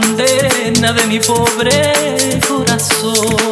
condena de mi pobre corazón.